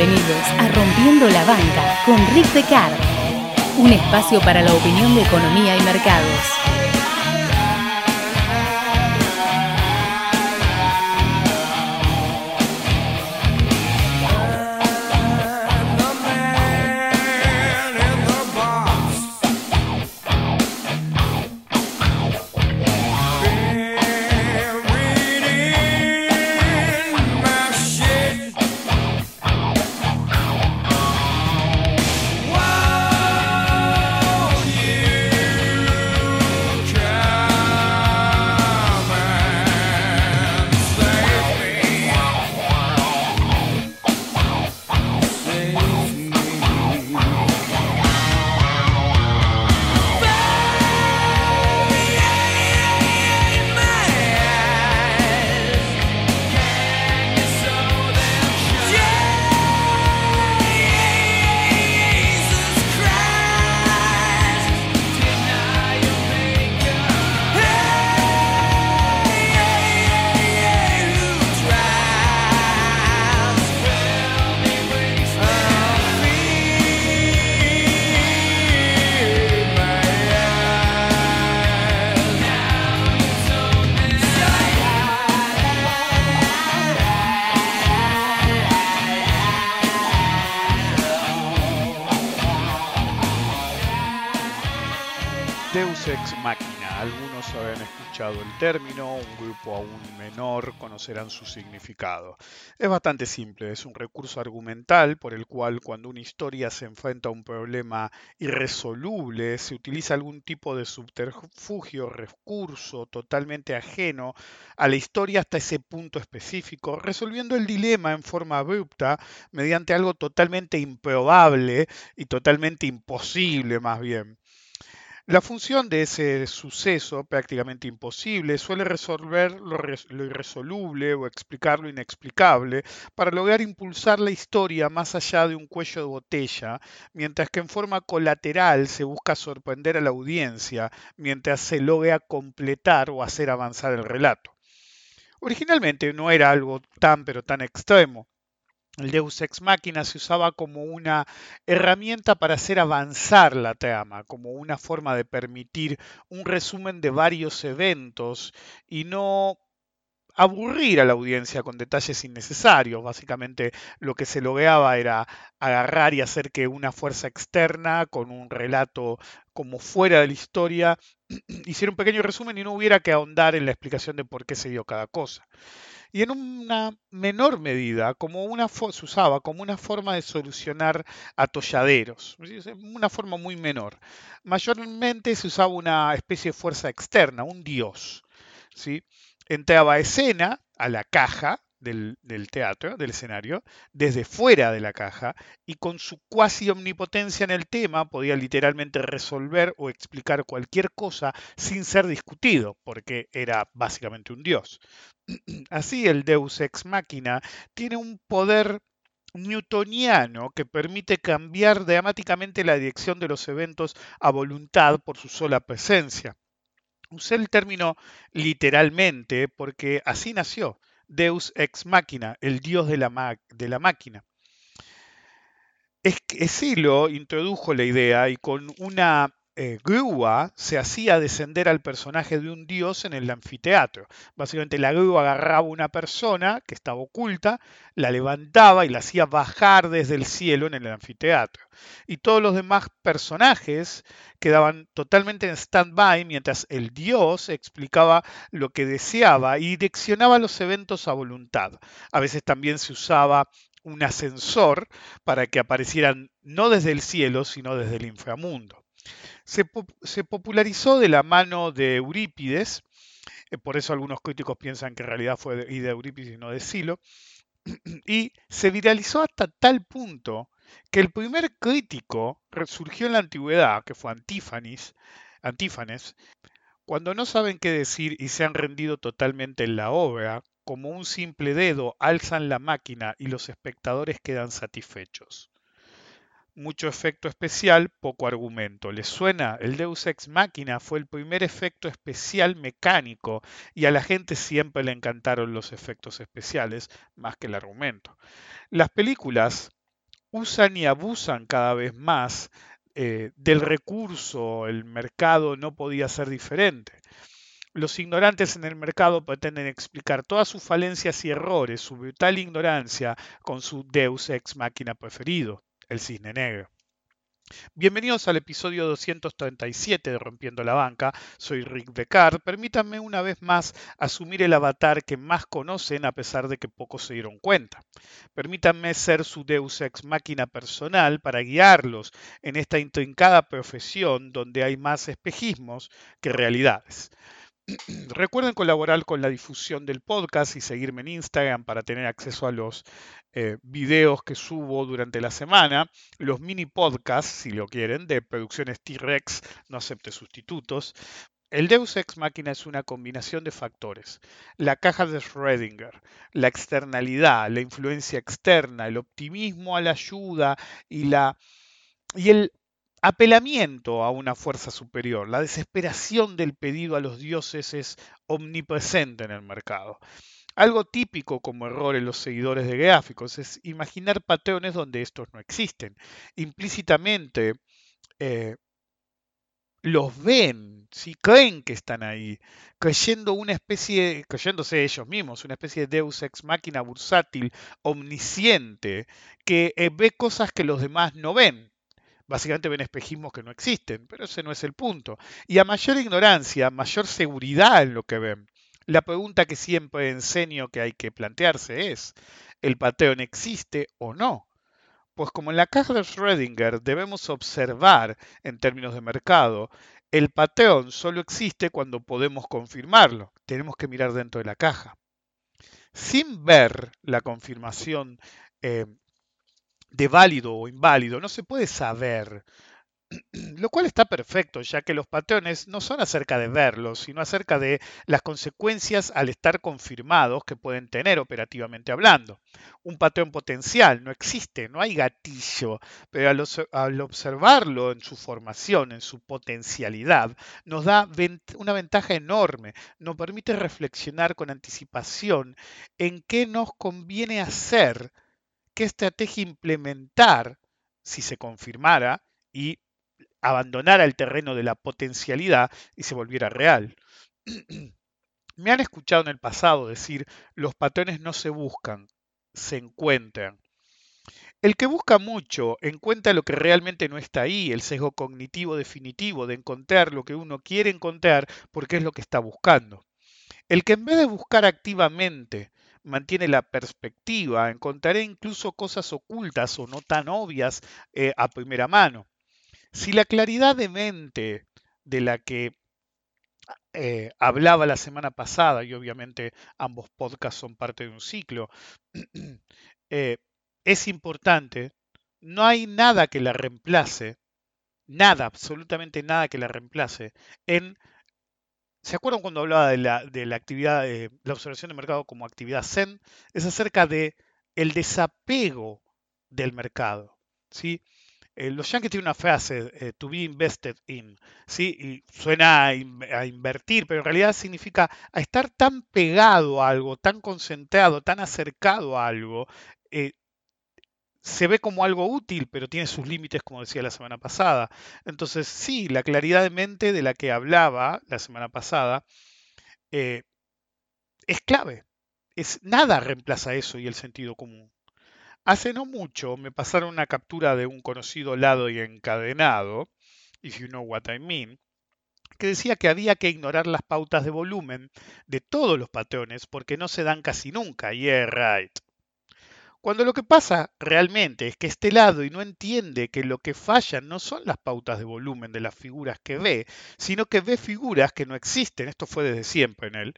Bienvenidos a Rompiendo la Banca con Rick Decar, un espacio para la opinión de economía y mercados. El término, un grupo aún menor conocerán su significado. Es bastante simple, es un recurso argumental por el cual cuando una historia se enfrenta a un problema irresoluble, se utiliza algún tipo de subterfugio, recurso totalmente ajeno a la historia hasta ese punto específico, resolviendo el dilema en forma abrupta mediante algo totalmente improbable y totalmente imposible más bien. La función de ese suceso, prácticamente imposible, suele resolver lo, irresoluble o explicar lo inexplicable para lograr impulsar la historia más allá de un cuello de botella, mientras que en forma colateral se busca sorprender a la audiencia mientras se logra completar o hacer avanzar el relato. Originalmente no era algo tan pero tan extremo. El Deus Ex Machina se usaba como una herramienta para hacer avanzar la trama, como una forma de permitir un resumen de varios eventos y no aburrir a la audiencia con detalles innecesarios. Básicamente lo que se lograba era agarrar y hacer que una fuerza externa con un relato como fuera de la historia hiciera un pequeño resumen y no hubiera que ahondar en la explicación de por qué se dio cada cosa y en una menor medida como una se usaba como una forma de solucionar atolladeros, una forma muy menor. Mayormente se usaba una especie de fuerza externa, un dios. ¿sí? Entraba a escena, a la caja, del, teatro, del escenario, desde fuera de la caja y con su cuasi omnipotencia en el tema podía literalmente resolver o explicar cualquier cosa sin ser discutido, porque era básicamente un dios. Así el Deus ex machina tiene un poder newtoniano que permite cambiar dramáticamente la dirección de los eventos a voluntad por su sola presencia. Usé el término literalmente porque así nació. Deus ex machina, el dios de la, de la máquina. Esilo introdujo la idea y con una eh, grúa se hacía descender al personaje de un dios en el anfiteatro. Básicamente la grúa agarraba una persona que estaba oculta, la levantaba y la hacía bajar desde el cielo en el anfiteatro. Y todos los demás personajes quedaban totalmente en stand-by mientras el dios explicaba lo que deseaba y direccionaba los eventos a voluntad. A veces también se usaba un ascensor para que aparecieran no desde el cielo, sino desde el inframundo se, popularizó de la mano de Eurípides, eh, por eso algunos críticos piensan que en realidad fue de, de Eurípides y no de Silo, y se viralizó hasta tal punto que el primer crítico surgió en la antigüedad, que fue Antífanes, Antífanes, cuando no saben qué decir y se han rendido totalmente en la obra, como un simple dedo alzan la máquina y los espectadores quedan satisfechos. Mucho efecto especial, poco argumento. ¿Les suena? El Deus Ex Machina fue el primer efecto especial mecánico y a la gente siempre le encantaron los efectos especiales más que el argumento. Las películas usan y abusan cada vez más eh, del recurso, el mercado no podía ser diferente. Los ignorantes en el mercado pretenden explicar todas sus falencias y errores, su brutal ignorancia, con su Deus ex máquina preferido, el cisne negro. Bienvenidos al episodio 237 de Rompiendo la Banca. Soy Rick Becar. Permítanme una vez más asumir el avatar que más conocen a pesar de que pocos se dieron cuenta. Permítanme ser su Deus ex máquina personal para guiarlos en esta intrincada profesión donde hay más espejismos que realidades. Recuerden colaborar con la difusión del podcast y seguirme en Instagram para tener acceso a los eh, videos que subo durante la semana, los mini podcasts, si lo quieren, de producciones T-Rex, no acepte sustitutos. El Deus Ex Máquina es una combinación de factores. La caja de Schrödinger, la externalidad, la influencia externa, el optimismo a la ayuda y, la, y el apelamiento a una fuerza superior. La desesperación del pedido a los dioses es omnipresente en el mercado. Algo típico como error en los seguidores de gráficos es imaginar patrones donde estos no existen. Implícitamente eh, los ven, si creen que están ahí, creyendo una especie, creyéndose ellos mismos, una especie de Deus ex máquina bursátil, omnisciente, que eh, ve cosas que los demás no ven. Básicamente ven espejismos que no existen, pero ese no es el punto. Y a mayor ignorancia, mayor seguridad en lo que ven. La pregunta que siempre enseño que hay que plantearse es, ¿el patrón existe o no? Pues como en la caja de Schrödinger debemos observar en términos de mercado, el patrón solo existe cuando podemos confirmarlo. Tenemos que mirar dentro de la caja. Sin ver la confirmación eh, de válido o inválido, no se puede saber. Lo cual está perfecto, ya que los patrones no son acerca de verlos, sino acerca de las consecuencias al estar confirmados que pueden tener operativamente hablando. Un patrón potencial no existe, no hay gatillo, pero al, observarlo en su formación, en su potencialidad, nos da una ventaja enorme, nos permite reflexionar con anticipación en qué nos conviene hacer qué estrategia implementar si se confirmara y abandonara el terreno de la potencialidad y se volviera real. Me han escuchado en el pasado decir, los patrones no se buscan, se encuentran. El que busca mucho encuentra lo que realmente no está ahí, el sesgo cognitivo definitivo de encontrar lo que uno quiere encontrar porque es lo que está buscando. El que en vez de buscar activamente mantiene la perspectiva, encontraré incluso cosas ocultas o no tan obvias eh, a primera mano. Si la claridad de mente de la que eh, hablaba la semana pasada, y obviamente ambos podcasts son parte de un ciclo, eh, es importante, no hay nada que la reemplace, nada, absolutamente nada que la reemplace en ¿Se acuerdan cuando hablaba de la, de la actividad, de la observación de mercado como actividad Zen? Es acerca de el desapego del mercado. ¿sí? Eh, los yankees tienen una frase, eh, to be invested in, ¿sí? y suena a, invertir, pero en realidad significa a estar tan pegado a algo, tan concentrado, tan acercado a algo, eh, se ve como algo útil, pero tiene sus límites, como decía la semana pasada. Entonces, sí, la claridad de mente de la que hablaba la semana pasada eh, es clave. Es, nada reemplaza eso y el sentido común. Hace no mucho me pasaron una captura de un conocido lado y encadenado, if you know what I mean, que decía que había que ignorar las pautas de volumen de todos los patrones porque no se dan casi nunca. Yeah, right. Cuando lo que pasa realmente es que este lado y no entiende que lo que fallan no son las pautas de volumen de las figuras que ve, sino que ve figuras que no existen, esto fue desde siempre en él,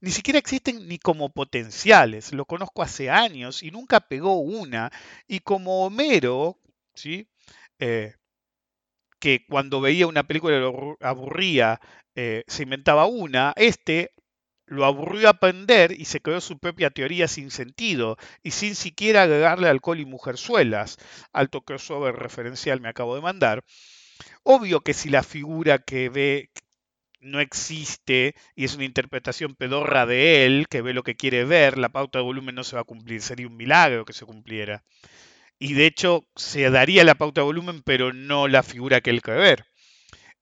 ni siquiera existen ni como potenciales, lo conozco hace años y nunca pegó una, y como Homero, ¿sí? Eh, que cuando veía una película lo aburría, eh, se inventaba una, este lo aburrió aprender y se creó su propia teoría sin sentido y sin siquiera agregarle alcohol y mujerzuelas. Alto crossover referencial me acabo de mandar. Obvio que si la figura que ve no existe y es una interpretación pedorra de él, que ve lo que quiere ver, la pauta de volumen no se va a cumplir. Sería un milagro que se cumpliera. Y de hecho se daría la pauta de volumen, pero no la figura que él quiere ver.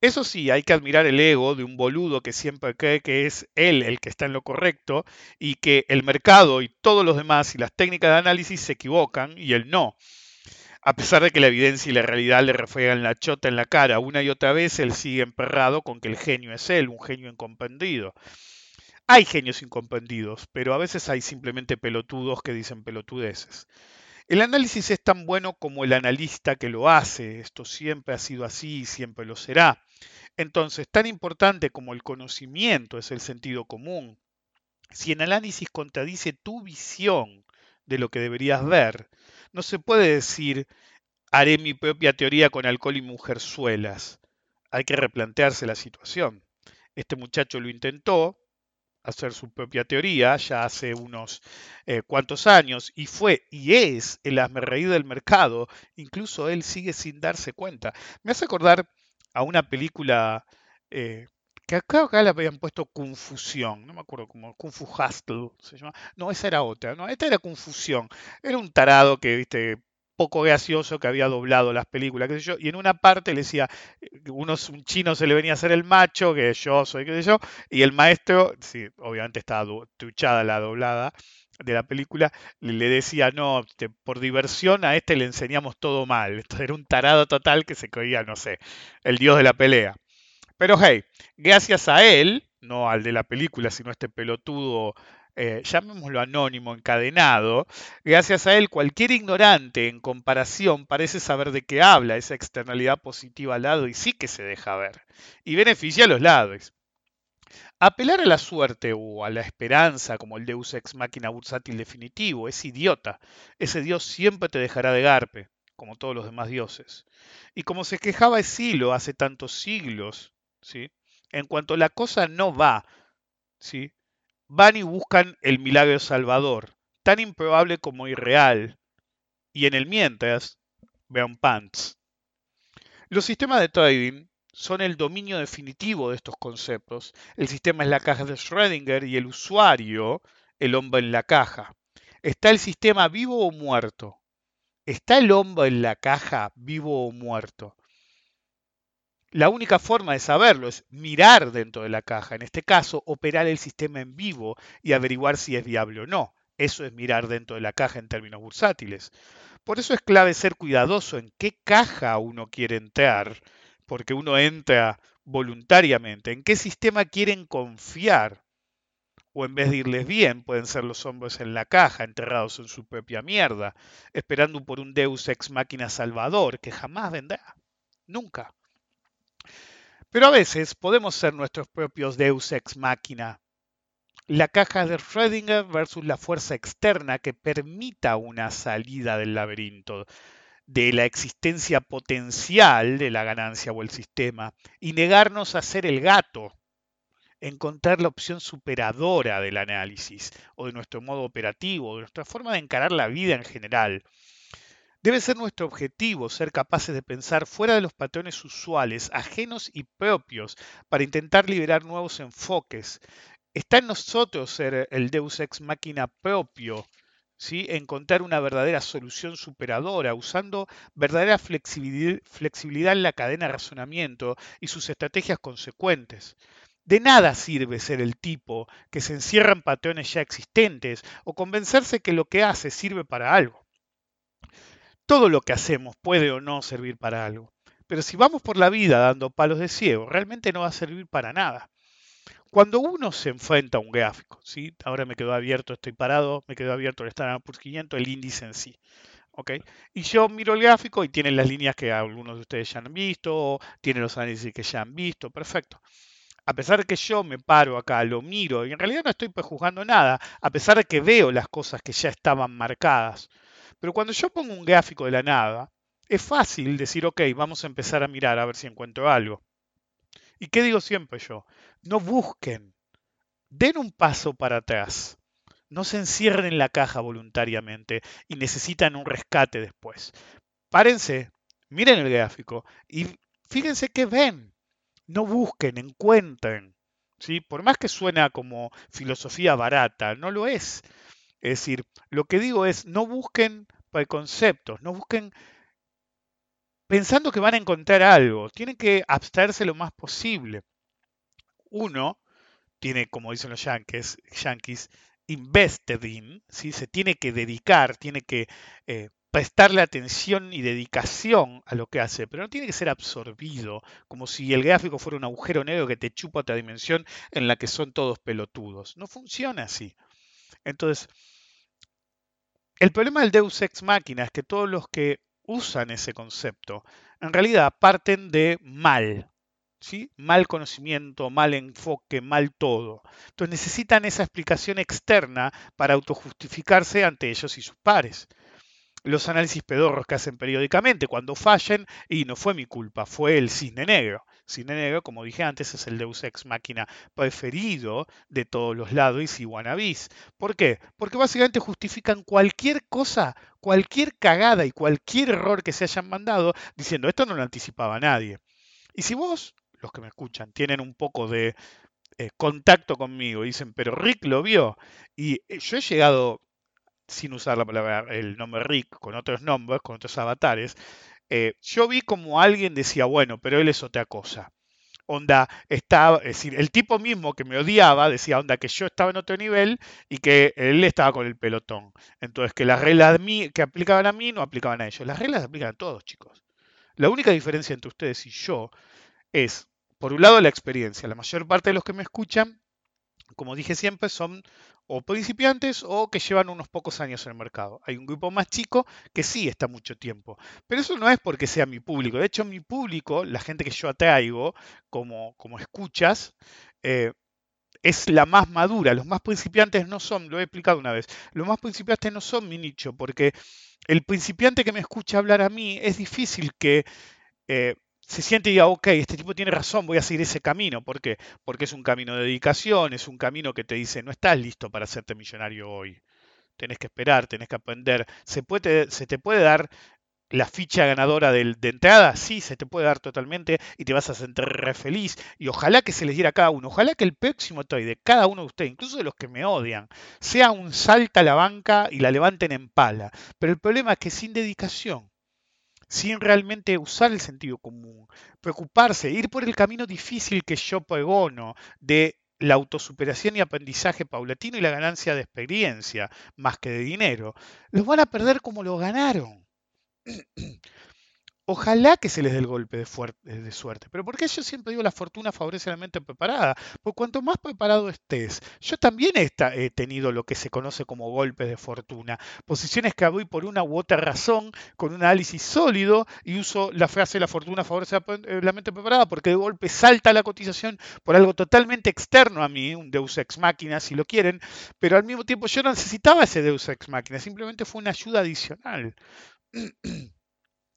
Eso sí, hay que admirar el ego de un boludo que siempre cree que es él el que está en lo correcto y que el mercado y todos los demás y las técnicas de análisis se equivocan y él no. A pesar de que la evidencia y la realidad le refregan la chota en la cara una y otra vez, él sigue emperrado con que el genio es él, un genio incomprendido. Hay genios incomprendidos, pero a veces hay simplemente pelotudos que dicen pelotudeces. El análisis es tan bueno como el analista que lo hace. Esto siempre ha sido así y siempre lo será. Entonces, tan importante como el conocimiento es el sentido común. Si el análisis contradice tu visión de lo que deberías ver, no se puede decir haré mi propia teoría con alcohol y mujerzuelas. Hay que replantearse la situación. Este muchacho lo intentó, hacer su propia teoría ya hace unos eh, cuantos años y fue y es el reír del mercado, incluso él sigue sin darse cuenta. Me hace acordar a una película eh, que acá, acá le habían puesto Confusión, no me acuerdo cómo, Confu Hustle se llama. No, esa era otra, no, esta era Confusión. Era un tarado que, viste, poco gracioso que había doblado las películas, qué sé yo, y en una parte le decía, unos, un chino se le venía a hacer el macho, que yo soy, qué sé yo, y el maestro, sí, obviamente estaba truchada la doblada de la película, le decía, no, por diversión a este le enseñamos todo mal. Era un tarado total que se creía, no sé, el dios de la pelea. Pero hey, gracias a él, no al de la película, sino a este pelotudo eh, llamémoslo anónimo, encadenado, gracias a él cualquier ignorante en comparación parece saber de qué habla esa externalidad positiva al lado y sí que se deja ver, y beneficia a los lados. Apelar a la suerte o a la esperanza como el Deus ex machina bursátil definitivo es idiota. Ese dios siempre te dejará de garpe, como todos los demás dioses. Y como se quejaba Esilo hace tantos siglos, ¿sí? en cuanto la cosa no va, ¿sí? Van y buscan el milagro salvador, tan improbable como irreal, y en el mientras vean pants. Los sistemas de trading son el dominio definitivo de estos conceptos. El sistema es la caja de Schrödinger y el usuario el hombre en la caja. ¿Está el sistema vivo o muerto? ¿Está el hombre en la caja vivo o muerto? La única forma de saberlo es mirar dentro de la caja, en este caso, operar el sistema en vivo y averiguar si es viable o no. Eso es mirar dentro de la caja en términos bursátiles. Por eso es clave ser cuidadoso en qué caja uno quiere entrar, porque uno entra voluntariamente, en qué sistema quieren confiar. O en vez de irles bien, pueden ser los hombres en la caja, enterrados en su propia mierda, esperando por un Deus ex máquina salvador que jamás vendrá. Nunca. Pero a veces podemos ser nuestros propios deus ex machina. La caja de Schrödinger versus la fuerza externa que permita una salida del laberinto, de la existencia potencial de la ganancia o el sistema, y negarnos a ser el gato, encontrar la opción superadora del análisis, o de nuestro modo operativo, de nuestra forma de encarar la vida en general. Debe ser nuestro objetivo ser capaces de pensar fuera de los patrones usuales, ajenos y propios, para intentar liberar nuevos enfoques. Está en nosotros ser el Deus ex máquina propio, ¿sí? encontrar una verdadera solución superadora, usando verdadera flexibilidad en la cadena de razonamiento y sus estrategias consecuentes. De nada sirve ser el tipo que se encierra en patrones ya existentes o convencerse que lo que hace sirve para algo. Todo lo que hacemos puede o no servir para algo. Pero si vamos por la vida dando palos de ciego, realmente no va a servir para nada. Cuando uno se enfrenta a un gráfico, ¿sí? ahora me quedó abierto, estoy parado, me quedó abierto el Standard Poor's 500, el índice en sí. Y yo miro el gráfico y tiene las líneas que algunos de ustedes ya han visto, tiene los análisis que ya han visto, perfecto. A pesar de que yo me paro acá, lo miro, y en realidad no estoy prejuzgando nada, a pesar de que veo las cosas que ya estaban marcadas, pero cuando yo pongo un gráfico de la nada, es fácil decir, ok, vamos a empezar a mirar a ver si encuentro algo. ¿Y qué digo siempre yo? No busquen den un paso para atrás. No se encierren en la caja voluntariamente y necesitan un rescate después. Párense, miren el gráfico y fíjense qué ven. No busquen, encuentren. ¿sí? Por más que suena como filosofía barata, no lo es. Es decir, lo que digo es, no busquen conceptos, no busquen pensando que van a encontrar algo. Tienen que abstraerse lo más posible. Uno tiene, como dicen los yankees, yankees invested in, se tiene que dedicar, tiene que eh, prestarle atención y dedicación a lo que hace, pero no tiene que ser absorbido, como si el gráfico fuera un agujero negro que te chupa otra dimensión en la que son todos pelotudos. No funciona así. Entonces, el problema del Deus Ex Machina es que todos los que usan ese concepto en realidad parten de mal, ¿sí? mal conocimiento, mal enfoque, mal todo. Entonces necesitan esa explicación externa para autojustificarse ante ellos y sus pares los análisis pedorros que hacen periódicamente. Cuando fallen, y no fue mi culpa, fue el cisne negro. Cisne negro, como dije antes, es el Deus Ex máquina preferido de todos los lados y wannabis. ¿Por qué? Porque básicamente justifican cualquier cosa, cualquier cagada y cualquier error que se hayan mandado, diciendo esto no lo anticipaba nadie. Y si vos, los que me escuchan, tienen un poco de eh, contacto conmigo, dicen, pero Rick lo vio. Y eh, yo he llegado sin usar la palabra, el nombre Rick, con otros nombres, con otros avatares, eh, yo vi como alguien decía, bueno, pero él es otra cosa. Onda, estaba, es decir, el tipo mismo que me odiaba decía, onda, que yo estaba en otro nivel y que él estaba con el pelotón. Entonces, que las reglas que aplicaban a mí no aplicaban a ellos. Las reglas aplican a todos, chicos. La única diferencia entre ustedes y yo es, por un lado, la experiencia. La mayor parte de los que me escuchan como dije siempre, son o principiantes o que llevan unos pocos años en el mercado. Hay un grupo más chico que sí está mucho tiempo. Pero eso no es porque sea mi público. De hecho, mi público, la gente que yo atraigo como, como escuchas, eh, es la más madura. Los más principiantes no son, lo he explicado una vez, los más principiantes no son mi nicho, porque el principiante que me escucha hablar a mí es difícil que eh, se siente y diga, ok, este tipo tiene razón, voy a seguir ese camino. ¿Por qué? Porque es un camino de dedicación, es un camino que te dice, no estás listo para hacerte millonario hoy. Tenés que esperar, tenés que aprender. ¿Se, puede, se te puede dar la ficha ganadora de, de, entrada? Sí, se te puede dar totalmente y te vas a sentir re feliz. Y ojalá que se les diera a cada uno. Ojalá que el próximo toy de cada uno de ustedes, incluso de los que me odian, sea un salta a la banca y la levanten en pala. Pero el problema es que sin dedicación sin realmente usar el sentido común, preocuparse, ir por el camino difícil que yo pregono de la autosuperación y aprendizaje paulatino y la ganancia de experiencia, más que de dinero, los van a perder como lo ganaron. Ojalá que se les dé el golpe de, suerte. Pero porque yo siempre digo la fortuna favorece a la mente preparada. Porque cuanto más preparado estés, yo también he, he tenido lo que se conoce como golpes de fortuna. Posiciones que voy por una u otra razón, con un análisis sólido, y uso la frase la fortuna favorece a la mente preparada, porque de golpe salta la cotización por algo totalmente externo a mí, un Deus ex máquina si lo quieren, pero al mismo tiempo yo no necesitaba ese Deus ex máquina, simplemente fue una ayuda adicional.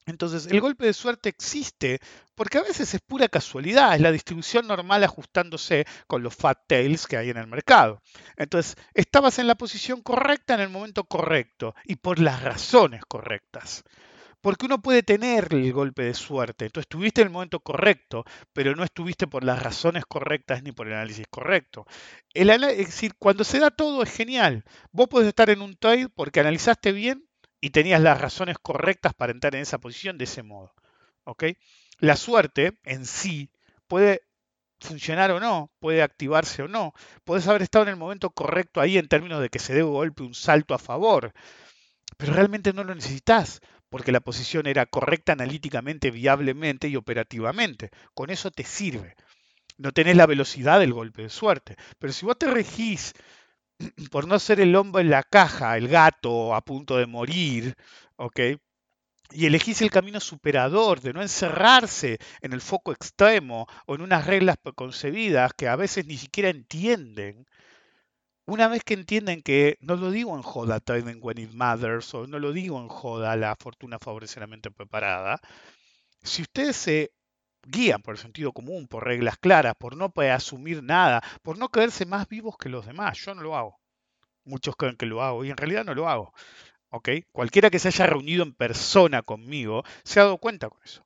Entonces, el golpe de suerte existe porque a veces es pura casualidad, es la distribución normal ajustándose con los fat tails que hay en el mercado. Entonces, estabas en la posición correcta en el momento correcto y por las razones correctas. Porque uno puede tener el golpe de suerte, entonces estuviste en el momento correcto, pero no estuviste por las razones correctas ni por el análisis correcto. es decir, cuando se da todo es genial. Vos podés estar en un trade porque analizaste bien y tenías las razones correctas para entrar en esa posición de ese modo. ¿ok? La suerte en sí puede funcionar o no, puede activarse o no. Puedes haber estado en el momento correcto ahí en términos de que se dé un golpe, un salto a favor, pero realmente no lo necesitas porque la posición era correcta analíticamente, viablemente y operativamente. Con eso te sirve. No tenés la velocidad del golpe de suerte. Pero si vos te regís por no ser el hombre en la caja, el gato a punto de morir, ¿ok? Y elegís el camino superador de no encerrarse en el foco extremo o en unas reglas preconcebidas que a veces ni siquiera entienden. Una vez que entienden que, no lo digo en joda, trading when it matters, o no lo digo en joda, la fortuna favorece la mente preparada, si ustedes se guían por el sentido común, por reglas claras, por no asumir nada, por no creerse más vivos que los demás. Yo no lo hago. Muchos creen que lo hago y en realidad no lo hago. ¿ok? Cualquiera que se haya reunido en persona conmigo se ha dado cuenta con eso.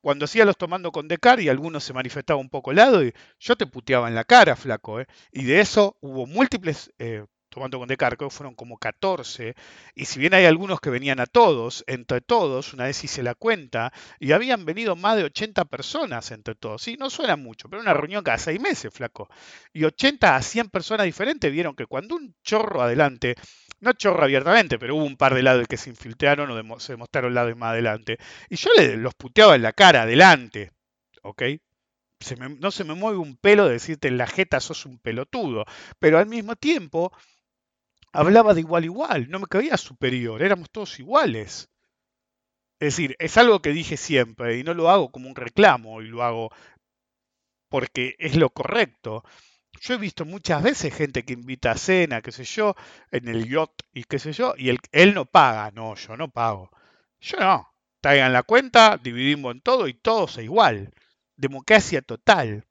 Cuando hacía los tomando con Decar y algunos se manifestaba un poco lado y yo te puteaba en la cara, flaco, ¿eh? Y de eso hubo múltiples eh, tomando con Descartes, fueron como 14, y si bien hay algunos que venían a todos, entre todos, una vez hice la cuenta, y habían venido más de 80 personas entre todos, sí, no suena mucho, pero una reunión cada seis meses, flaco, y 80 a 100 personas diferentes vieron que cuando un chorro adelante, no chorro abiertamente, pero hubo un par de lados que se infiltraron o se mostraron lados más adelante, y yo les, los puteaba en la cara, adelante, ¿ok? no se me mueve un pelo de decirte en la jeta sos un pelotudo, pero al mismo tiempo hablaba de igual a igual, no me creía superior, éramos todos iguales. Es decir, es algo que dije siempre y no lo hago como un reclamo y lo hago porque es lo correcto. Yo he visto muchas veces gente que invita a cena, qué sé yo, en el yacht y qué sé yo, y él, no paga. No, yo no pago. Yo no. Traigan la cuenta, dividimos en todo y todos es igual. Democracia total.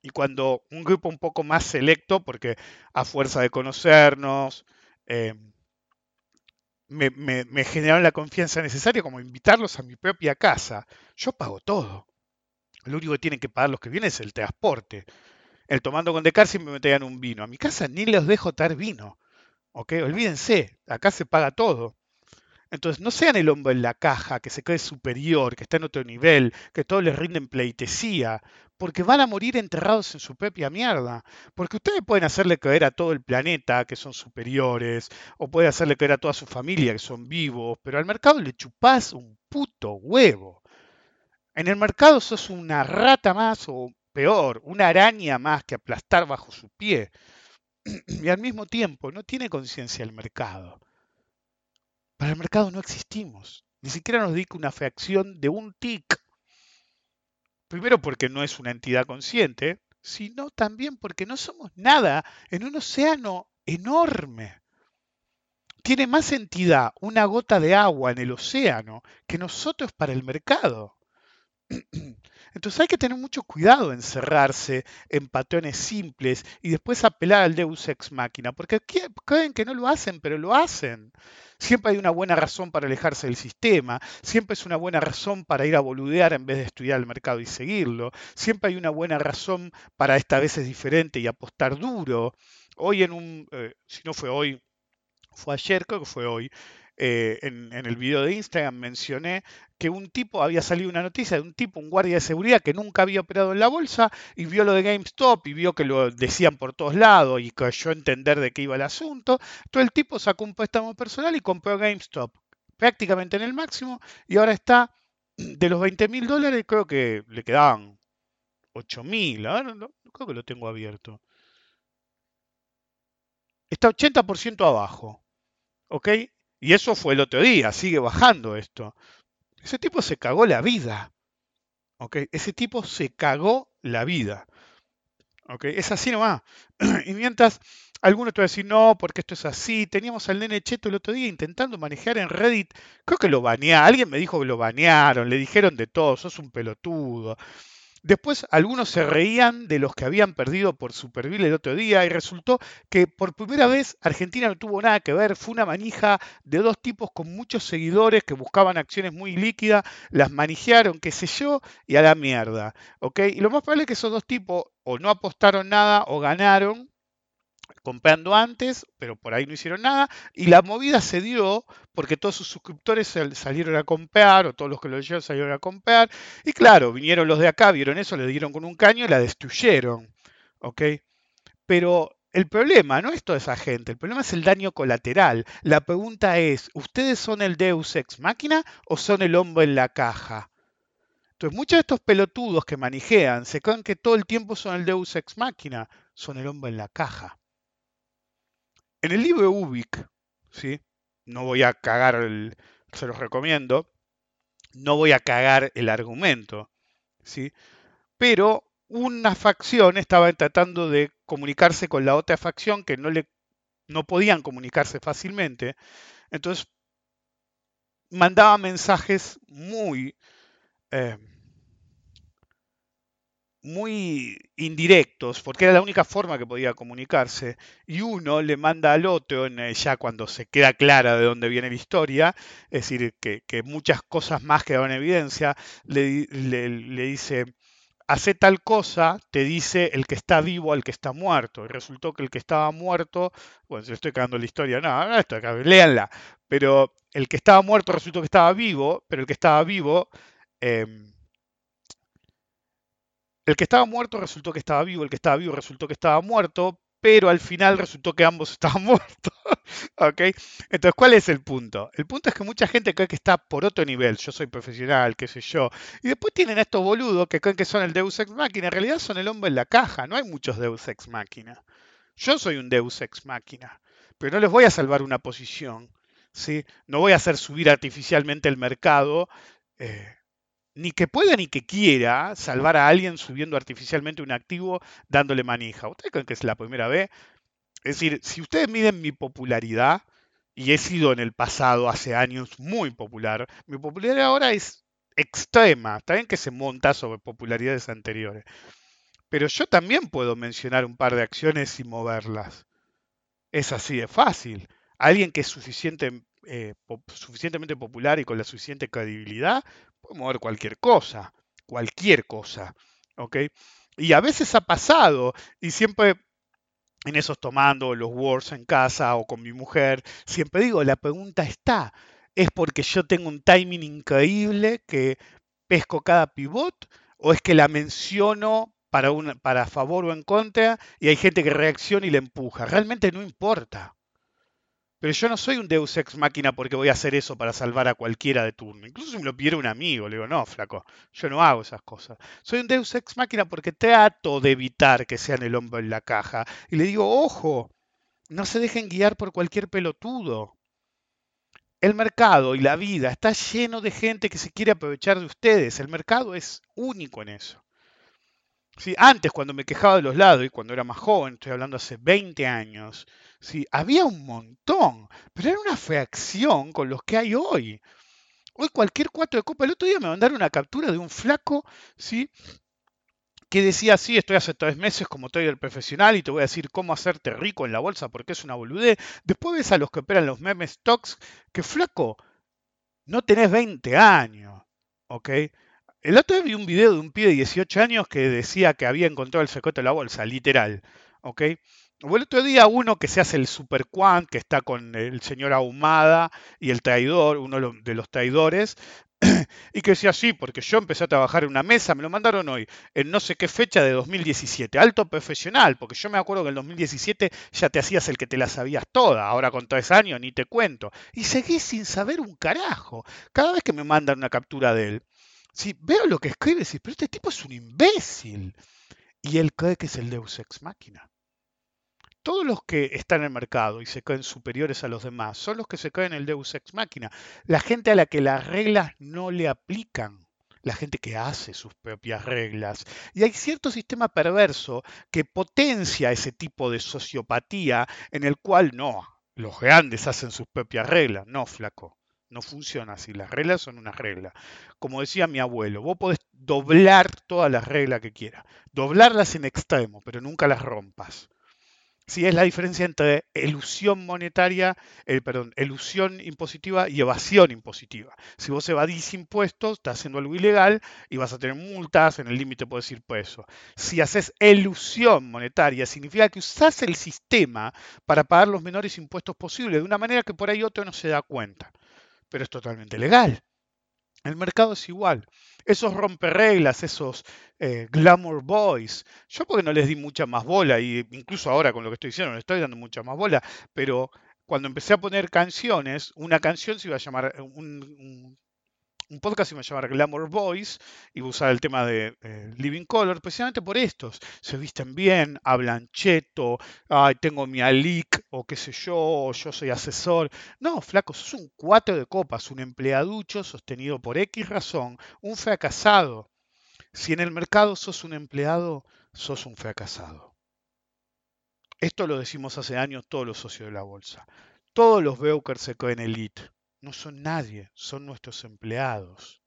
Y cuando un grupo un poco más selecto, porque a fuerza de conocernos, eh, me, me, generaron la confianza necesaria como invitarlos a mi propia casa. Yo pago todo. Lo único que tienen que pagar los que vienen es el transporte. El tomando con decar siempre me traían un vino. A mi casa ni les dejo dar vino. ¿Ok? Olvídense, acá se paga todo. Entonces, no sean el hombre en la caja que se cree superior, que está en otro nivel, que todos les rinden pleitesía, porque van a morir enterrados en su propia mierda. Porque ustedes pueden hacerle creer a todo el planeta que son superiores, o pueden hacerle creer a toda su familia que son vivos, pero al mercado le chupás un puto huevo. En el mercado sos una rata más o peor, una araña más que aplastar bajo su pie. Y al mismo tiempo no tiene conciencia el mercado. Para el mercado no existimos. Ni siquiera nos dedica una fracción de un tic. Primero porque no es una entidad consciente, sino también porque no somos nada en un océano enorme. Tiene más entidad una gota de agua en el océano que nosotros para el mercado. Entonces hay que tener mucho cuidado en cerrarse en patrones simples y después apelar al Deus ex machina, porque creen que no lo hacen, pero lo hacen. Siempre hay una buena razón para alejarse del sistema, siempre es una buena razón para ir a boludear en vez de estudiar el mercado y seguirlo, siempre hay una buena razón para esta vez es diferente y apostar duro. Hoy en un, eh, si no fue hoy, fue ayer, creo que fue hoy, eh, en, el video de Instagram mencioné que un tipo, había salido una noticia de un tipo, un guardia de seguridad que nunca había operado en la bolsa y vio lo de GameStop y vio que lo decían por todos lados y creyó entender de qué iba el asunto. Todo el tipo sacó un préstamo personal y compró GameStop prácticamente en el máximo y ahora está de los 20 mil dólares, creo que le quedaban 8 mil, no, creo que lo tengo abierto. Está 80% abajo. ¿Ok? Y eso fue el otro día, sigue bajando esto. Ese tipo se cagó la vida. ¿ok? Ese tipo se cagó la vida. ¿ok? Es así nomás. y mientras algunos te van a decir, no, porque esto es así. Teníamos al nene Cheto el otro día intentando manejar en Reddit. Creo que lo banearon. Alguien me dijo que lo banearon. Le dijeron de todo. Sos un pelotudo. Después algunos se reían de los que habían perdido por Superville el otro día y resultó que por primera vez Argentina no tuvo nada que ver, fue una manija de dos tipos con muchos seguidores que buscaban acciones muy líquidas, las manijearon, qué sé yo, y a la mierda. ¿ok? Y lo más probable es que esos dos tipos o no apostaron nada o ganaron comprando antes, pero por ahí no hicieron nada, y la movida se dio porque todos sus suscriptores salieron a comprar, o todos los que lo leyeron salieron a comprar, y claro, vinieron los de acá, vieron eso, le dieron con un caño y la destruyeron, ¿ok? Pero el problema no es toda esa gente, el problema es el daño colateral. La pregunta es, ¿ustedes son el Deus ex máquina o son el hombre en la caja? Entonces, muchos de estos pelotudos que manejean se creen que todo el tiempo son el Deus ex máquina, son el hombre en la caja. En el libro Ubik, ¿sí? no voy a cagar, el, se los recomiendo, no voy a cagar el argumento, ¿sí? pero una facción estaba tratando de comunicarse con la otra facción que no, le, no podían comunicarse fácilmente, entonces mandaba mensajes muy... Eh, muy indirectos, porque era la única forma que podía comunicarse, y uno le manda al otro, en, ya cuando se queda clara de dónde viene la historia, es decir, que, muchas cosas más quedaron en evidencia, le, le dice, hace tal cosa, te dice el que está vivo al que está muerto. Y resultó que el que estaba muerto, bueno, si estoy cagando la historia, no, no estoy léanla. Pero el que estaba muerto resultó que estaba vivo, pero el que estaba vivo, em, el que estaba muerto resultó que estaba vivo, el que estaba vivo resultó que estaba muerto, pero al final resultó que ambos estaban muertos. ¿Ok? Entonces, ¿cuál es el punto? El punto es que mucha gente cree que está por otro nivel. Yo soy profesional, qué sé yo. Y después tienen estos boludos que creen que son el Deus Ex Machina. En realidad son el hombre en la caja. No hay muchos Deus Ex Machina. Yo soy un Deus Ex Machina. Pero no les voy a salvar una posición. ¿sí? No voy a hacer subir artificialmente el mercado. Eh, ni que pueda ni que quiera salvar a alguien subiendo artificialmente un activo dándole manija. ¿Ustedes creen que es la primera vez? Es decir, si ustedes miden mi popularidad, y he sido en el pasado, hace años, muy popular, mi popularidad ahora es extrema. Está bien que se monta sobre popularidades anteriores. Pero yo también puedo mencionar un par de acciones y moverlas. Es así de fácil. Alguien que es eh, suficientemente popular y con la suficiente credibilidad puede mover cualquier cosa, cualquier cosa, ¿ok? Y a veces ha pasado, y siempre en esos tomando los words en casa o con mi mujer, siempre digo, la pregunta está, ¿es porque yo tengo un timing increíble que pesco cada pivot? ¿O es que la menciono para, para favor o en contra y hay gente que reacciona y le empuja? Realmente no importa. Pero yo no soy un Deus ex máquina porque voy a hacer eso para salvar a cualquiera de turno. Incluso si me lo pidiera un amigo, le digo, no, flaco, yo no hago esas cosas. Soy un Deus ex máquina porque trato de evitar que sean el hombre en la caja. Y le digo, ojo, no se dejen guiar por cualquier pelotudo. El mercado y la vida está lleno de gente que se quiere aprovechar de ustedes. El mercado es único en eso. Sí, antes, cuando me quejaba de los lados y cuando era más joven, estoy hablando hace 20 años, sí, había un montón, pero era una fracción con los que hay hoy. Hoy cualquier cuatro de copa, el otro día me mandaron una captura de un flaco, ¿sí? que decía, sí, estoy hace tres meses como trader profesional y te voy a decir cómo hacerte rico en la bolsa porque es una boludez. Después ves a los que operan los memes stocks, que flaco, no tenés 20 años, ¿ok? El otro día vi un video de un pibe de 18 años que decía que había encontrado el secreto de la bolsa, literal. ¿Ok? O el otro día uno que se hace el super quant, que está con el señor Ahumada y el traidor, uno de los traidores, y que decía, sí, porque yo empecé a trabajar en una mesa, me lo mandaron hoy, en no sé qué fecha de 2017, alto profesional, porque yo me acuerdo que en 2017 ya te hacías el que te la sabías toda, ahora con tres años ni te cuento, y seguí sin saber un carajo. Cada vez que me mandan una captura de él, si veo lo que escribe, sí, pero este tipo es un imbécil. Y él cree que es el Deus Ex Máquina. Todos los que están en el mercado y se creen superiores a los demás son los que se creen el Deus Ex Máquina. La gente a la que las reglas no le aplican. La gente que hace sus propias reglas. Y hay cierto sistema perverso que potencia ese tipo de sociopatía en el cual no, los grandes hacen sus propias reglas. No, flaco. No funciona así. Las reglas son unas reglas. Como decía mi abuelo, vos podés doblar todas las reglas que quieras. Doblarlas en extremo, pero nunca las rompas. Sí, es la diferencia entre elusión monetaria, eh, perdón, elusión impositiva y evasión impositiva. Si vos evadís impuestos, estás haciendo algo ilegal y vas a tener multas, en el límite puedes ir preso. Si haces elusión monetaria, significa que usás el sistema para pagar los menores impuestos posibles, de una manera que por ahí otro no se da cuenta pero es totalmente legal. El mercado es igual. Esos romperreglas, esos eh, glamour boys, yo porque no les di mucha más bola, y incluso ahora con lo que estoy diciendo no estoy dando mucha más bola, pero cuando empecé a poner canciones, una canción se iba a llamar, un podcast iba a llamar Glamour Boys y usar el tema de eh, Living Color, precisamente por estos. Se visten bien, hablan cheto, ay, tengo mi alic, o qué sé yo, o yo soy asesor. No, flaco, sos un cuatro de copas, un empleaducho sostenido por X razón, un fracasado. Si en el mercado sos un empleado, sos un fracasado. Esto lo decimos hace años todos los socios de la bolsa. Todos los brokers se creen elite no son nadie, son nuestros empleados.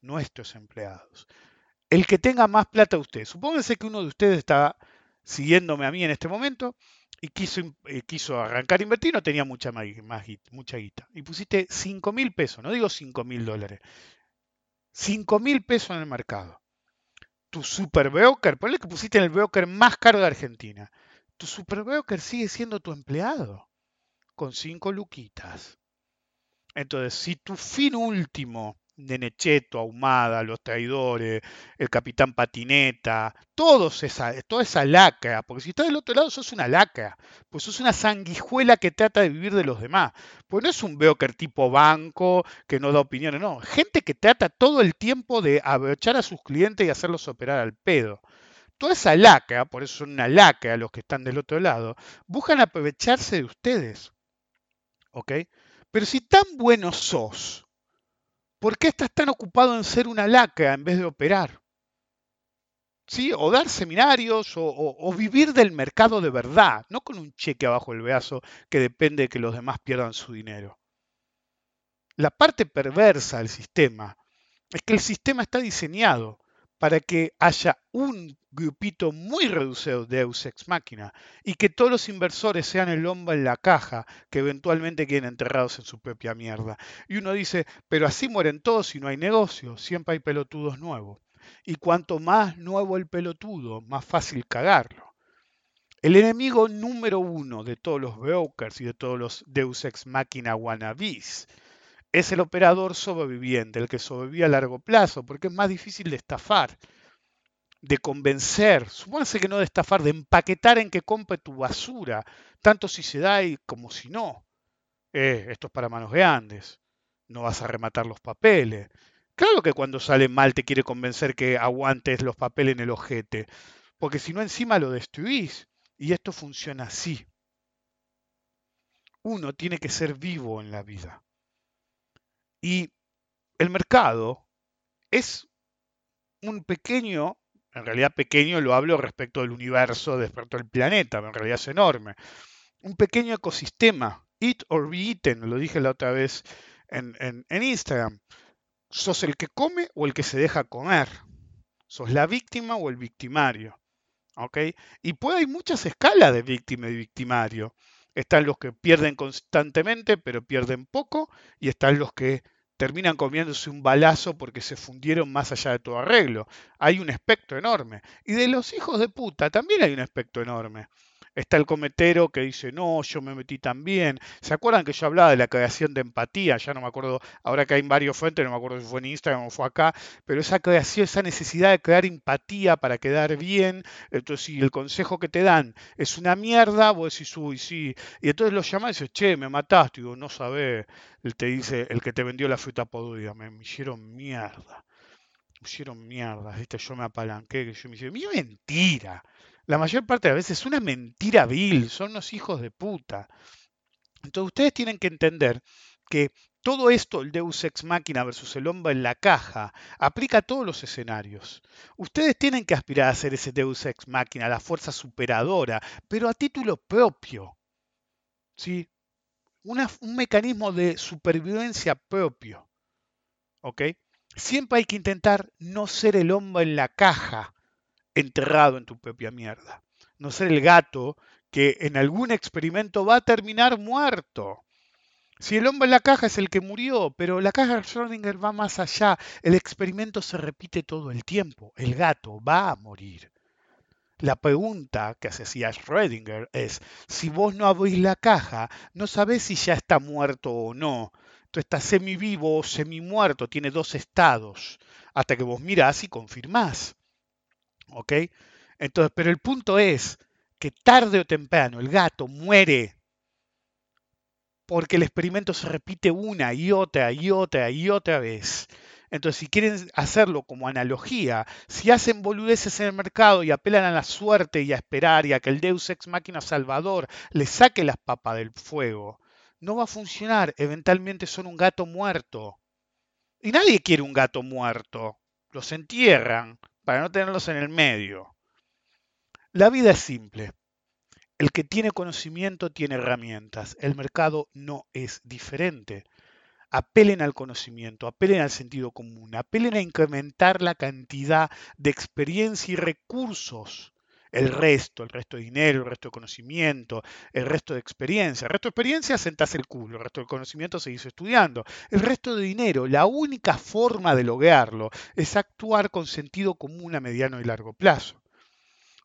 Nuestros empleados. el que tenga más plata usted. Supónganse que uno de ustedes está siguiéndome a mí en este momento y quiso, eh, quiso arrancar a invertir, no tenía mucha, mucha guita. Y pusiste 5 mil pesos, no digo 5 mil dólares, 5 mil pesos en el mercado. Tu super broker, ponle que pusiste en el broker más caro de Argentina. Tu super broker sigue siendo tu empleado con 5 luquitas. Entonces, si tu fin último Nenecheto, Ahumada, Los Traidores, el Capitán Patineta, todos esa, toda esa lacra, porque si estás del otro lado sos una lacra, pues sos una sanguijuela que trata de vivir de los demás, pues no es un broker tipo banco que no da opiniones, no, gente que trata todo el tiempo de abrochar a sus clientes y hacerlos operar al pedo. Toda esa lacra, por eso son una lacra los que están del otro lado, buscan aprovecharse de ustedes. ¿Ok? Pero si tan buenos sos, ¿Por qué estás tan ocupado en ser una laca en vez de operar? ¿Sí? O dar seminarios o, vivir del mercado de verdad, no con un cheque abajo el brazo que depende de que los demás pierdan su dinero. La parte perversa del sistema es que el sistema está diseñado para que haya un grupito muy reducido de Deus Ex Máquina y que todos los inversores sean el hombre en la caja que eventualmente queden enterrados en su propia mierda. Y uno dice, pero así mueren todos y no hay negocio, siempre hay pelotudos nuevos. Y cuanto más nuevo el pelotudo, más fácil cagarlo. El enemigo número uno de todos los brokers y de todos los Deus Ex Máquina wannabes es el operador sobreviviente, el que sobrevive a largo plazo, porque es más difícil de estafar de convencer, supóngase que no de estafar, de empaquetar en que compre tu basura, tanto si se da y como si no. Eh, esto es para manos grandes, no vas a rematar los papeles. Claro que cuando sale mal te quiere convencer que aguantes los papeles en el ojete, porque si no encima lo destruís. Y esto funciona así. Uno tiene que ser vivo en la vida. Y el mercado es un pequeño en realidad pequeño lo hablo respecto del universo, respecto del planeta, en realidad es enorme. Un pequeño ecosistema, eat or be eaten, lo dije la otra vez en, en Instagram. ¿Sos el que come o el que se deja comer? ¿Sos la víctima o el victimario? ¿Ok? Y puede hay muchas escalas de víctima y victimario. Están los que pierden constantemente pero pierden poco y están los que terminan comiéndose un balazo porque se fundieron más allá de todo arreglo. Hay un espectro enorme. Y de los hijos de puta también hay un espectro enorme. Está el cometero que dice, no, yo me metí también. ¿Se acuerdan que yo hablaba de la creación de empatía? Ya no me acuerdo, ahora que hay varios fuentes, no me acuerdo si fue en Instagram o fue acá, pero esa creación, esa necesidad de crear empatía para quedar bien. Entonces, si el consejo que te dan es una mierda, vos decís, uy, sí. Y entonces lo llamás y dices, che, me mataste. Y digo, no sabés. Él te dice, el que te vendió la fruta podrida, me, hicieron mierda. Me hicieron mierda, ¿viste? yo me apalanqué, que yo me hice, mentira la mayor parte de las veces es una mentira vil, son unos hijos de puta. Entonces ustedes tienen que entender que todo esto, el Deus Ex Máquina versus el hombre en la caja, aplica a todos los escenarios. Ustedes tienen que aspirar a ser ese Deus Ex Máquina, la fuerza superadora, pero a título propio. ¿Sí? un mecanismo de supervivencia propio. ¿Ok? Siempre hay que intentar no ser el hombre en la caja, enterrado en tu propia mierda. No ser el gato que en algún experimento va a terminar muerto. Si el hombre en la caja es el que murió, pero la caja de Schrödinger va más allá. El experimento se repite todo el tiempo. El gato va a morir. La pregunta que hacía Schrödinger es, si vos no abrís la caja, no sabés si ya está muerto o no. Entonces está semivivo o semi-muerto, tiene dos estados, hasta que vos mirás y confirmás. ¿Ok? Entonces, pero el punto es que tarde o temprano el gato muere porque el experimento se repite una y otra y otra y otra vez. Entonces, si quieren hacerlo como analogía, si hacen boludeces en el mercado y apelan a la suerte y a esperar y a que el Deus Ex Máquina Salvador les saque las papas del fuego, no va a funcionar. Eventualmente son un gato muerto. Y nadie quiere un gato muerto. Los entierran para no tenerlos en el medio. La vida es simple. El que tiene conocimiento tiene herramientas. El mercado no es diferente. apelen al conocimiento, apelen al sentido común, apelen a incrementar la cantidad de experiencia y recursos el resto, el resto de dinero, el resto de conocimiento, el resto de experiencia. El resto de experiencia sentás el culo, el resto de conocimiento seguís estudiando. El resto de dinero, la única forma de lograrlo es actuar con sentido común a mediano y largo plazo.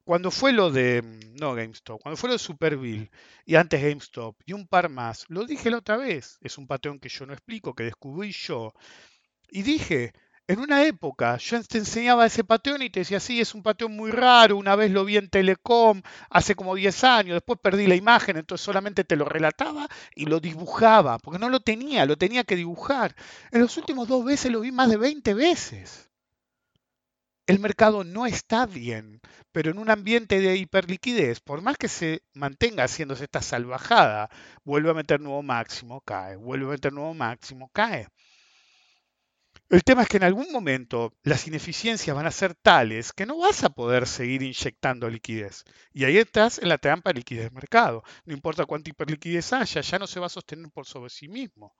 Cuando fue lo de, no GameStop, cuando fue lo de Superville y antes GameStop y un par más, lo dije la otra vez, es un patrón que yo no explico, que descubrí yo, y dije, en una época yo te enseñaba ese patrón y te decía, sí, es un patrón muy raro, una vez lo vi en Telecom hace como 10 años, después perdí la imagen, entonces solamente te lo relataba y lo dibujaba, porque no lo tenía, lo tenía que dibujar. En los últimos dos veces lo vi más de 20 veces. El mercado no está bien, pero en un ambiente de hiperliquidez, por más que se mantenga haciéndose esta salvajada, vuelve a meter nuevo máximo, cae, vuelve a meter nuevo máximo, cae. El tema es que en algún momento las ineficiencias van a ser tales que no vas a poder seguir inyectando liquidez. Y ahí estás en la trampa de liquidez de mercado. No importa cuánta hiperliquidez haya, ya no se va a sostener por sobre sí mismo.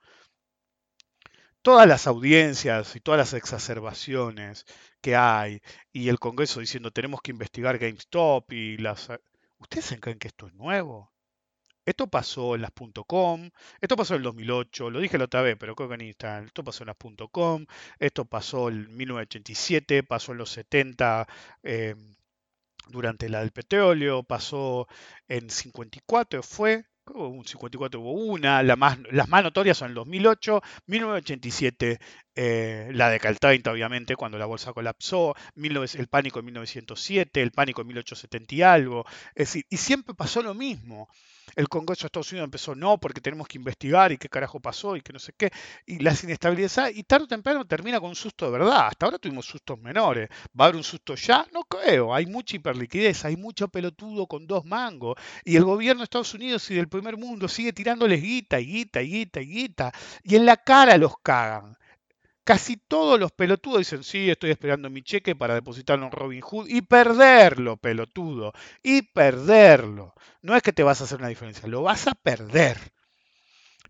Todas las audiencias y todas las exacerbaciones que hay y el Congreso diciendo tenemos que investigar GameStop y las... ¿Ustedes creen que esto es nuevo? Esto pasó en las .com, esto pasó en el 2008, lo dije la otra vez, pero creo que en Instagram, esto pasó en las .com, esto pasó en 1987, pasó en los 70 eh, durante la del petróleo, pasó en 54, fue, un 54 hubo una, las más notorias son el 2008, 1987, eh, la de Cal 30 obviamente, cuando la bolsa colapsó, el pánico en 1907, el pánico en 1870 y algo, es decir, y siempre pasó lo mismo el Congreso de Estados Unidos empezó, no, porque tenemos que investigar y qué carajo pasó y que no sé qué, y la inestabilidad, y tarde o temprano termina con un susto de verdad. Hasta ahora tuvimos sustos menores. ¿Va a haber un susto ya? No creo. Hay mucha hiperliquidez, hay mucho pelotudo con dos mangos, y el gobierno de Estados Unidos y del primer mundo sigue tirándoles guita y guita y guita y guita, y en la cara los cagan. Casi todos los pelotudos dicen, sí, estoy esperando mi cheque para depositarlo en Robinhood y perderlo, pelotudo, y perderlo. No es que te vas a hacer una diferencia, lo vas a perder.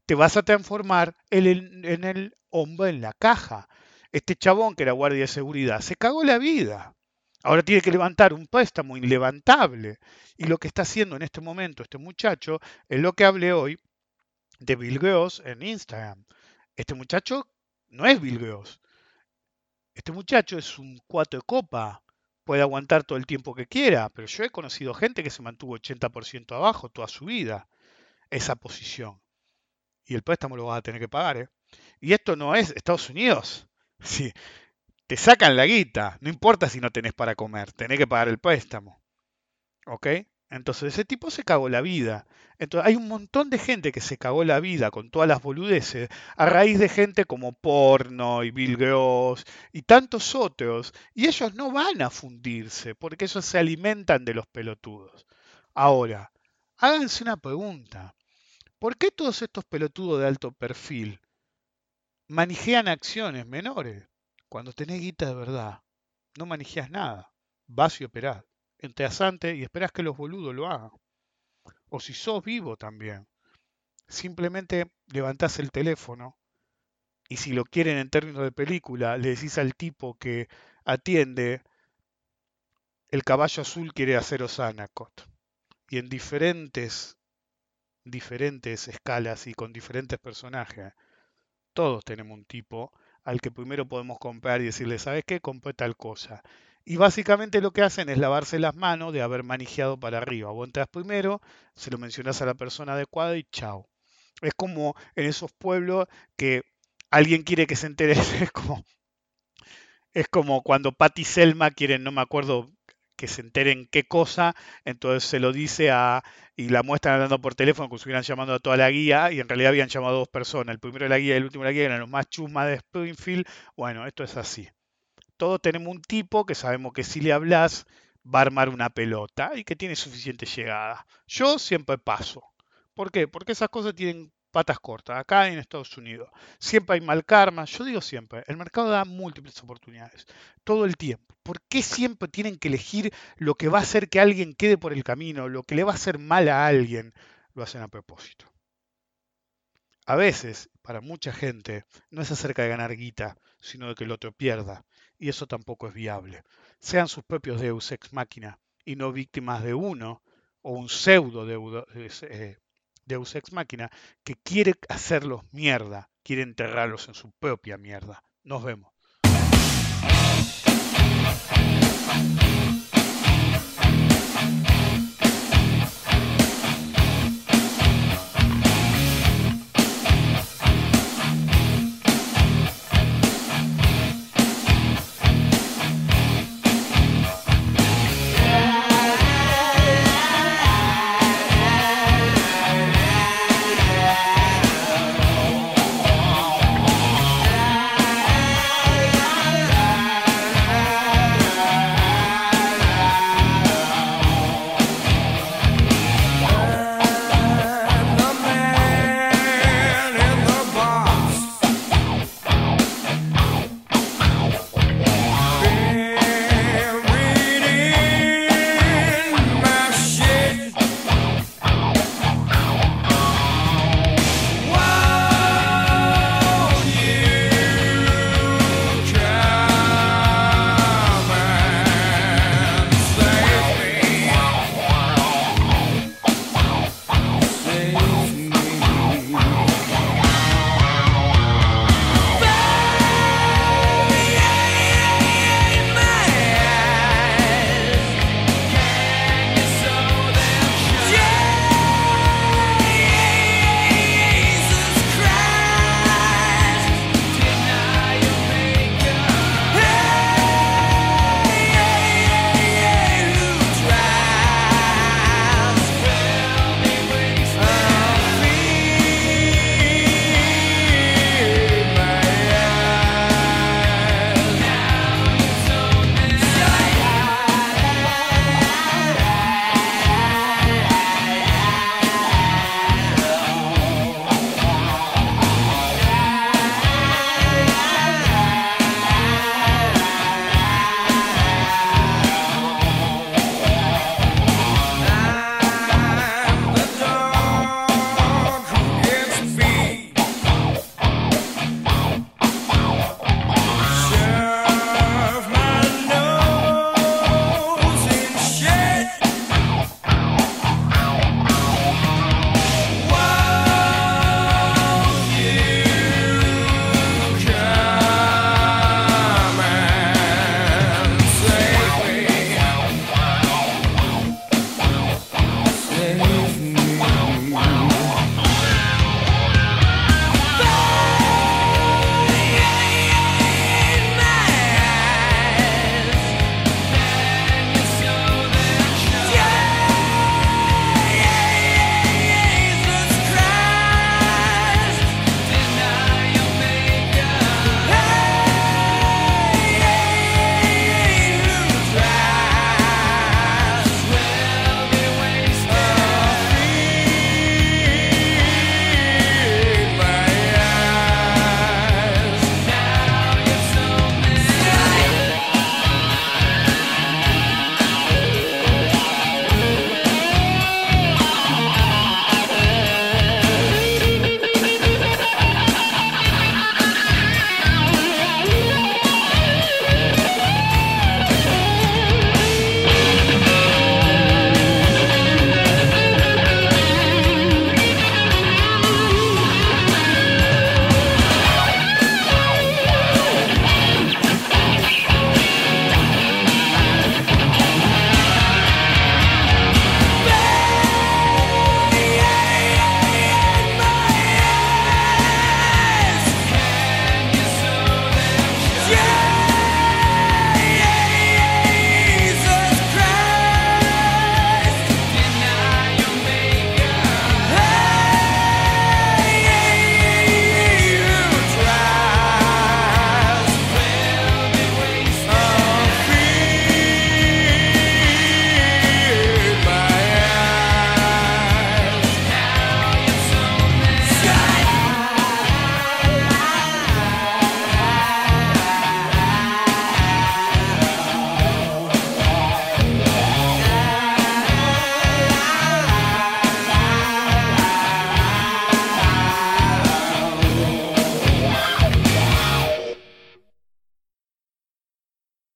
Te vas a transformar en el, en el hombre en la caja. Este chabón que era guardia de seguridad se cagó la vida. Ahora tiene que levantar un préstamo inlevantable. Y lo que está haciendo en este momento este muchacho es lo que hablé hoy de Bill Gross en Instagram. Este muchacho no es Bilgeos. Este muchacho es un cuatro de copa, puede aguantar todo el tiempo que quiera, pero yo he conocido gente que se mantuvo 80% abajo toda su vida, esa posición. Y el préstamo lo vas a tener que pagar. ¿eh? Y esto no es Estados Unidos. Sí, te sacan la guita, no importa si no tenés para comer, tenés que pagar el préstamo. ¿Ok? Entonces ese tipo se cagó la vida. Entonces hay un montón de gente que se cagó la vida con todas las boludeces a raíz de gente como Porno y Bill Gross y tantos otros. Y ellos no van a fundirse porque ellos se alimentan de los pelotudos. Ahora, háganse una pregunta. ¿Por qué todos estos pelotudos de alto perfil manejan acciones menores? Cuando tenés guita de verdad, no manejas nada. Vas y operás antes y esperas que los boludos lo hagan. O si sos vivo también. Simplemente levantás el teléfono y si lo quieren en términos de película, le decís al tipo que atiende, el caballo azul quiere hacer Osanacot. Y en diferentes, diferentes escalas y con diferentes personajes, todos tenemos un tipo al que primero podemos comprar y decirle, ¿sabes qué? Compré tal cosa. Y básicamente lo que hacen es lavarse las manos de haber manejado para arriba. Vos entras primero, se lo mencionás a la persona adecuada y chao. Es como en esos pueblos que alguien quiere que se entere. Es como, es como cuando Patty y Selma quieren, no me acuerdo, que se enteren qué cosa, entonces se lo dice a, y la muestran andando por teléfono, como si hubieran llamado a toda la guía, y en realidad habían llamado a dos personas, el primero de la guía y el último de la guía eran los más chusmas de Springfield, bueno, esto es así todos tenemos un tipo que sabemos que si le hablas va a armar una pelota y que tiene suficiente llegada. Yo siempre paso. ¿Por qué? Porque esas cosas tienen patas cortas. Acá en Estados Unidos siempre hay mal karma. Yo digo siempre, el mercado da múltiples oportunidades. Todo el tiempo. ¿Por qué siempre tienen que elegir lo que va a hacer que alguien quede por el camino, lo que le va a hacer mal a alguien? Lo hacen a propósito. A veces, para mucha gente, no es acerca de ganar guita, sino de que el otro pierda, y eso tampoco es viable. Sean sus propios deus ex machina y no víctimas de uno o un pseudo eh, deus ex machina que quiere hacerlos mierda, quiere enterrarlos en su propia mierda. Nos vemos.